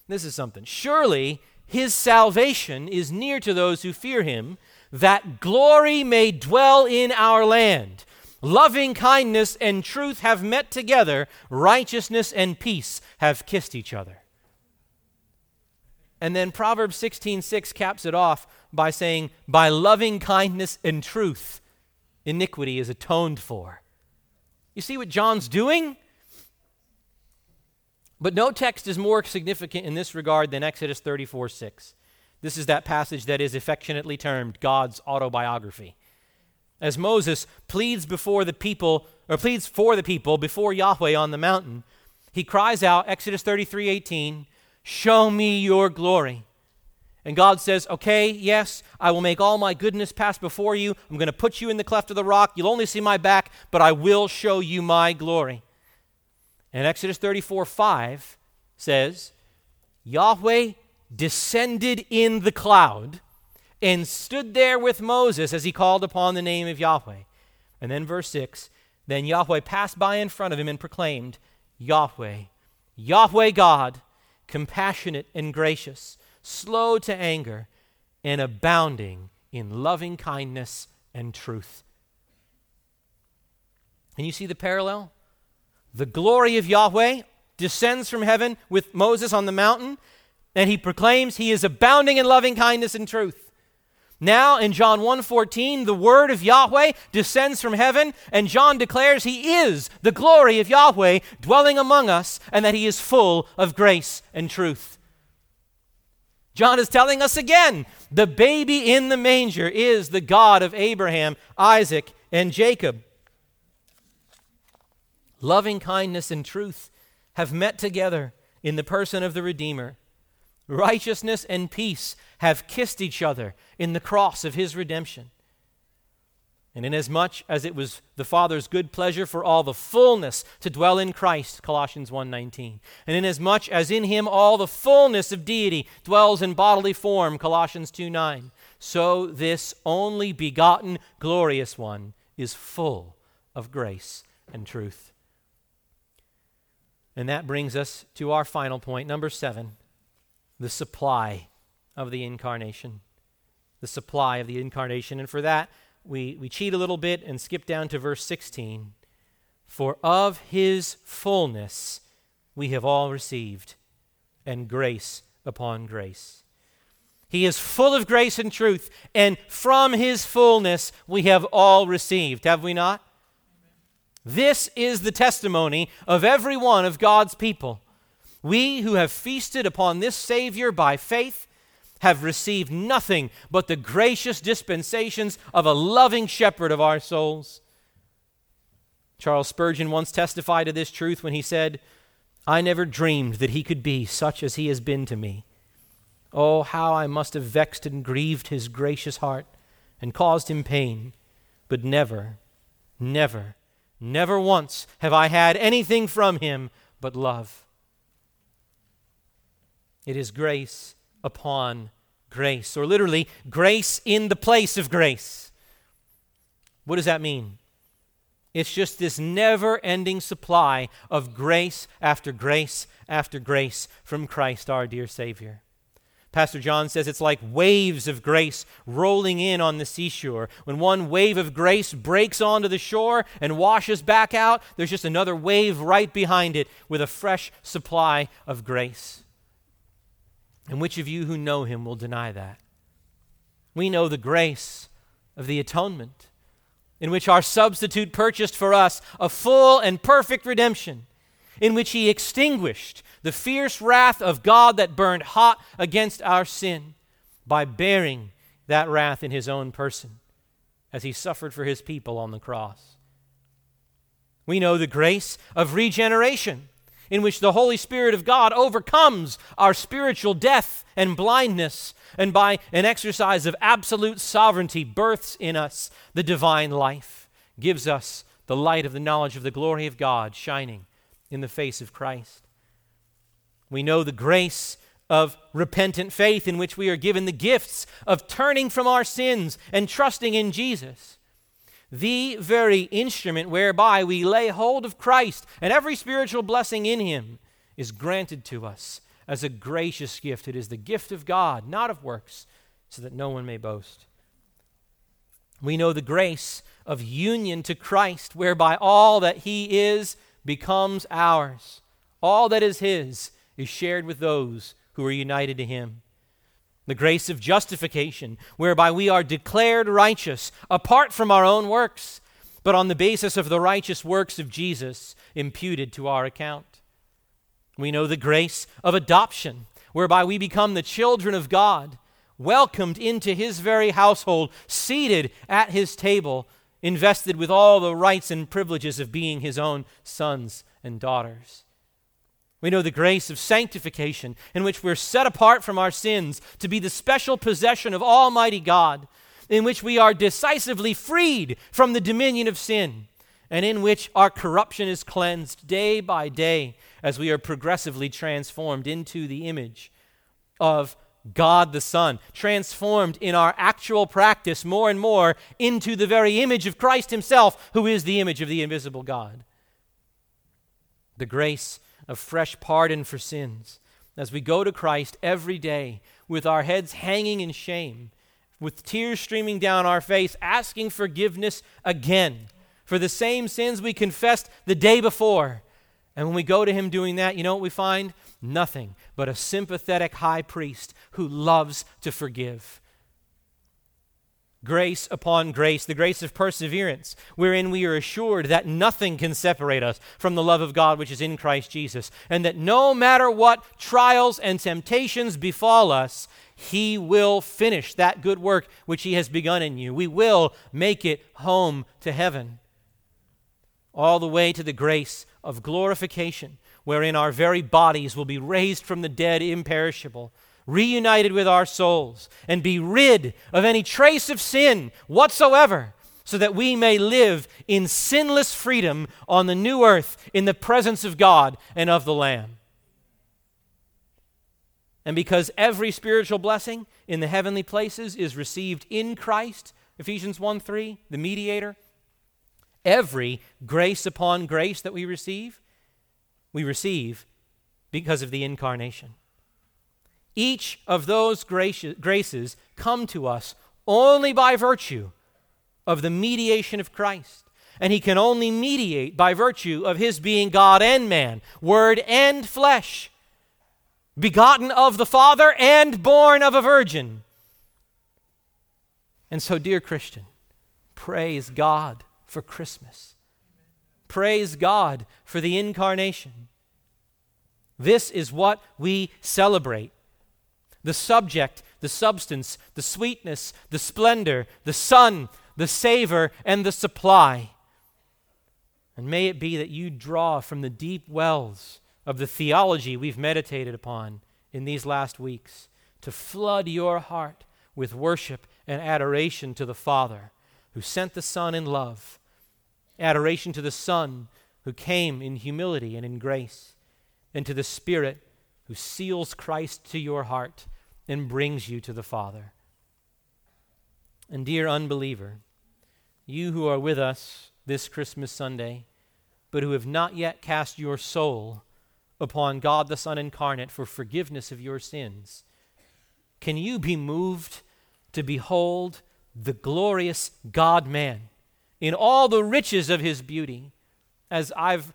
This is something. Surely his salvation is near to those who fear him, that glory may dwell in our land. Loving kindness and truth have met together, righteousness and peace have kissed each other. And then Proverbs 16:6 6 caps it off by saying, "By loving kindness and truth, iniquity is atoned for." You see what John's doing? But no text is more significant in this regard than Exodus 34 6. This is that passage that is affectionately termed God's autobiography. As Moses pleads before the people, or pleads for the people before Yahweh on the mountain, he cries out, Exodus 33 18, Show me your glory. And God says, Okay, yes, I will make all my goodness pass before you. I'm going to put you in the cleft of the rock. You'll only see my back, but I will show you my glory. And Exodus 34 5 says, Yahweh descended in the cloud and stood there with Moses as he called upon the name of Yahweh. And then verse 6 Then Yahweh passed by in front of him and proclaimed, Yahweh, Yahweh God, compassionate and gracious, slow to anger, and abounding in loving kindness and truth. And you see the parallel? The glory of Yahweh descends from heaven with Moses on the mountain, and he proclaims he is abounding in loving kindness and truth. Now in John 1:14 the word of Yahweh descends from heaven and John declares he is the glory of Yahweh dwelling among us and that he is full of grace and truth. John is telling us again the baby in the manger is the God of Abraham, Isaac, and Jacob. Loving kindness and truth have met together in the person of the Redeemer. Righteousness and peace have kissed each other in the cross of his redemption. And inasmuch as it was the Father's good pleasure for all the fullness to dwell in Christ, Colossians 1:19, and inasmuch as in him all the fullness of deity dwells in bodily form, Colossians 2:9, so this only begotten glorious one is full of grace and truth. And that brings us to our final point, number 7, the supply of the incarnation. The supply of the incarnation. And for that, we, we cheat a little bit and skip down to verse 16. For of his fullness we have all received, and grace upon grace. He is full of grace and truth, and from his fullness we have all received, have we not? This is the testimony of every one of God's people. We who have feasted upon this Savior by faith have received nothing but the gracious dispensations of a loving shepherd of our souls. Charles Spurgeon once testified to this truth when he said, I never dreamed that he could be such as he has been to me. Oh, how I must have vexed and grieved his gracious heart and caused him pain. But never, never, never once have I had anything from him but love. It is grace upon grace, or literally, grace in the place of grace. What does that mean? It's just this never ending supply of grace after grace after grace from Christ, our dear Savior. Pastor John says it's like waves of grace rolling in on the seashore. When one wave of grace breaks onto the shore and washes back out, there's just another wave right behind it with a fresh supply of grace. And which of you who know him will deny that? We know the grace of the atonement, in which our substitute purchased for us a full and perfect redemption, in which he extinguished the fierce wrath of God that burned hot against our sin by bearing that wrath in his own person as he suffered for his people on the cross. We know the grace of regeneration in which the Holy Spirit of God overcomes our spiritual death and blindness, and by an exercise of absolute sovereignty, births in us the divine life, gives us the light of the knowledge of the glory of God shining in the face of Christ. We know the grace of repentant faith in which we are given the gifts of turning from our sins and trusting in Jesus the very instrument whereby we lay hold of Christ and every spiritual blessing in Him is granted to us as a gracious gift. It is the gift of God, not of works, so that no one may boast. We know the grace of union to Christ, whereby all that He is becomes ours. All that is His is shared with those who are united to Him the grace of justification, whereby we are declared righteous apart from our own works, but on the basis of the righteous works of Jesus imputed to our account. We know the grace of adoption, whereby we become the children of God, welcomed into his very household, seated at his table, invested with all the rights and privileges of being his own sons and daughters. We know the grace of sanctification, in which we're set apart from our sins to be the special possession of Almighty God, in which we are decisively freed from the dominion of sin, and in which our corruption is cleansed day by day as we are progressively transformed into the image of God the Son, transformed in our actual practice more and more into the very image of Christ Himself, who is the image of the invisible God. The grace of fresh pardon for sins as we go to Christ every day with our heads hanging in shame, with tears streaming down our face, asking forgiveness again for the same sins we confessed the day before. And when we go to Him doing that, you know what we find? Nothing but a sympathetic high priest who loves to forgive. Grace upon grace, the grace of perseverance, wherein we are assured that nothing can separate us from the love of God which is in Christ Jesus, and that no matter what trials and temptations befall us, He will finish that good work which He has begun in you. We will make it home to heaven all the way to the grace of glorification, wherein our very bodies will be raised from the dead imperishable, reunited with our souls, and be rid of any trace of sin whatsoever, so that we may live in sinless freedom on the new earth in the presence of God and of the Lamb. And because every spiritual blessing in the heavenly places is received in Christ, Ephesians 1 3, the mediator, Every grace upon grace that we receive, we receive because of the incarnation. Each of those graces come to us only by virtue of the mediation of Christ. And he can only mediate by virtue of his being God and man, word and flesh, begotten of the Father and born of a virgin. And so, dear Christian, praise God for Christmas. Praise God for the incarnation. This is what we celebrate. The subject, the substance, the sweetness, the splendor, the Son, the savor, and the supply. And may it be that you draw from the deep wells of the theology we've meditated upon in these last weeks to flood your heart with worship and adoration to the Father who sent the Son in love adoration to the Son who came in humility and in grace, and to the Spirit who seals Christ to your heart and brings you to the Father. And dear unbeliever, you who are with us this Christmas Sunday, but who have not yet cast your soul upon God the Son incarnate for forgiveness of your sins, can you be moved to behold the glorious God man in all the riches of his beauty, as I've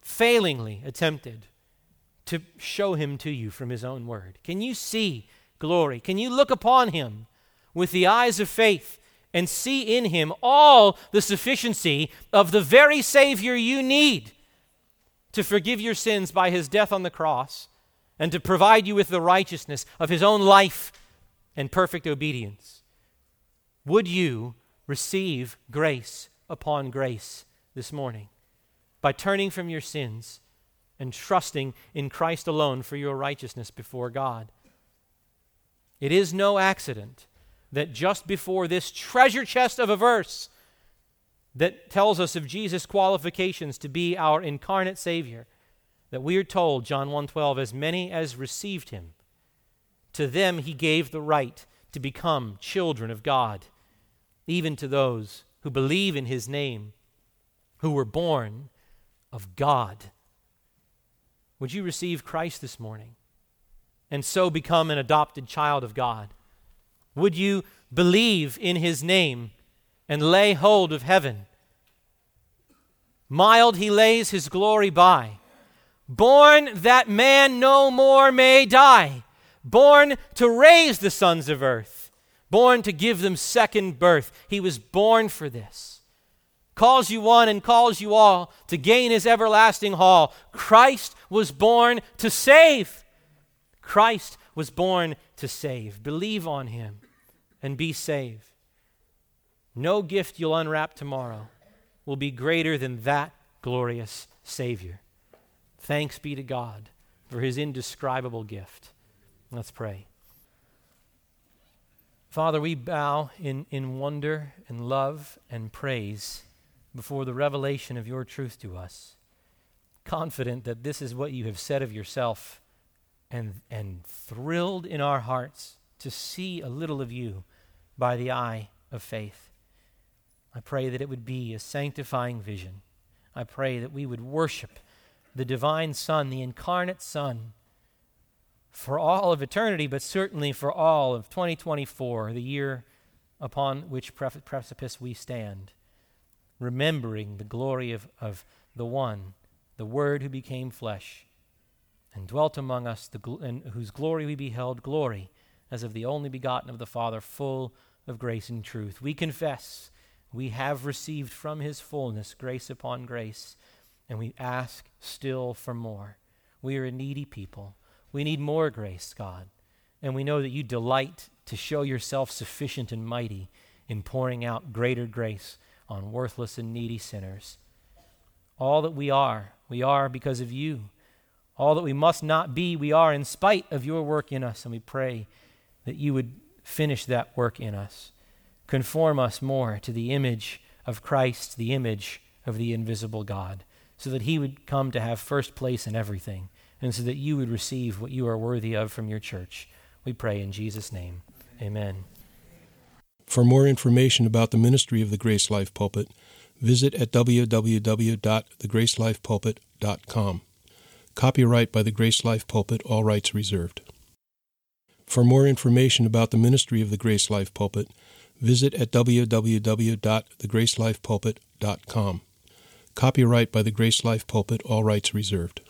failingly attempted to show him to you from his own word. Can you see glory? Can you look upon him with the eyes of faith and see in him all the sufficiency of the very Savior you need to forgive your sins by his death on the cross and to provide you with the righteousness of his own life and perfect obedience? Would you receive grace upon grace this morning by turning from your sins and trusting in Christ alone for your righteousness before God. It is no accident that just before this treasure chest of a verse that tells us of Jesus' qualifications to be our incarnate Savior, that we are told, John 1:12, as many as received him, to them he gave the right to become children of God even to those who believe in his name, who were born of God. Would you receive Christ this morning and so become an adopted child of God? Would you believe in his name and lay hold of heaven? Mild he lays his glory by, born that man no more may die, born to raise the sons of earth born to give them second birth. He was born for this. Calls you one and calls you all to gain his everlasting hall. Christ was born to save. Christ was born to save. Believe on him and be saved. No gift you'll unwrap tomorrow will be greater than that glorious Savior. Thanks be to God for his indescribable gift. Let's pray. Father, we bow in, in wonder and love and praise before the revelation of your truth to us, confident that this is what you have said of yourself and, and thrilled in our hearts to see a little of you by the eye of faith. I pray that it would be a sanctifying vision. I pray that we would worship the divine Son, the incarnate Son, for all of eternity, but certainly for all of 2024, the year upon which precipice we stand, remembering the glory of, of the one, the Word who became flesh and dwelt among us, the gl- and whose glory we beheld, glory as of the only begotten of the Father, full of grace and truth. We confess we have received from his fullness grace upon grace, and we ask still for more. We are a needy people. We need more grace, God. And we know that you delight to show yourself sufficient and mighty in pouring out greater grace on worthless and needy sinners. All that we are, we are because of you. All that we must not be, we are in spite of your work in us. And we pray that you would finish that work in us. Conform us more to the image of Christ, the image of the invisible God, so that he would come to have first place in everything, and so that you would receive what you are worthy of from your church. We pray in Jesus' name. Amen. For more information about the ministry of the Grace Life Pulpit, visit at www.thegracelifepulpit.com. Copyright by the Grace Life Pulpit, all rights reserved. For more information about the ministry of the Grace Life Pulpit, visit at www.thegracelifepulpit.com. Copyright by the Grace Life Pulpit, all rights reserved.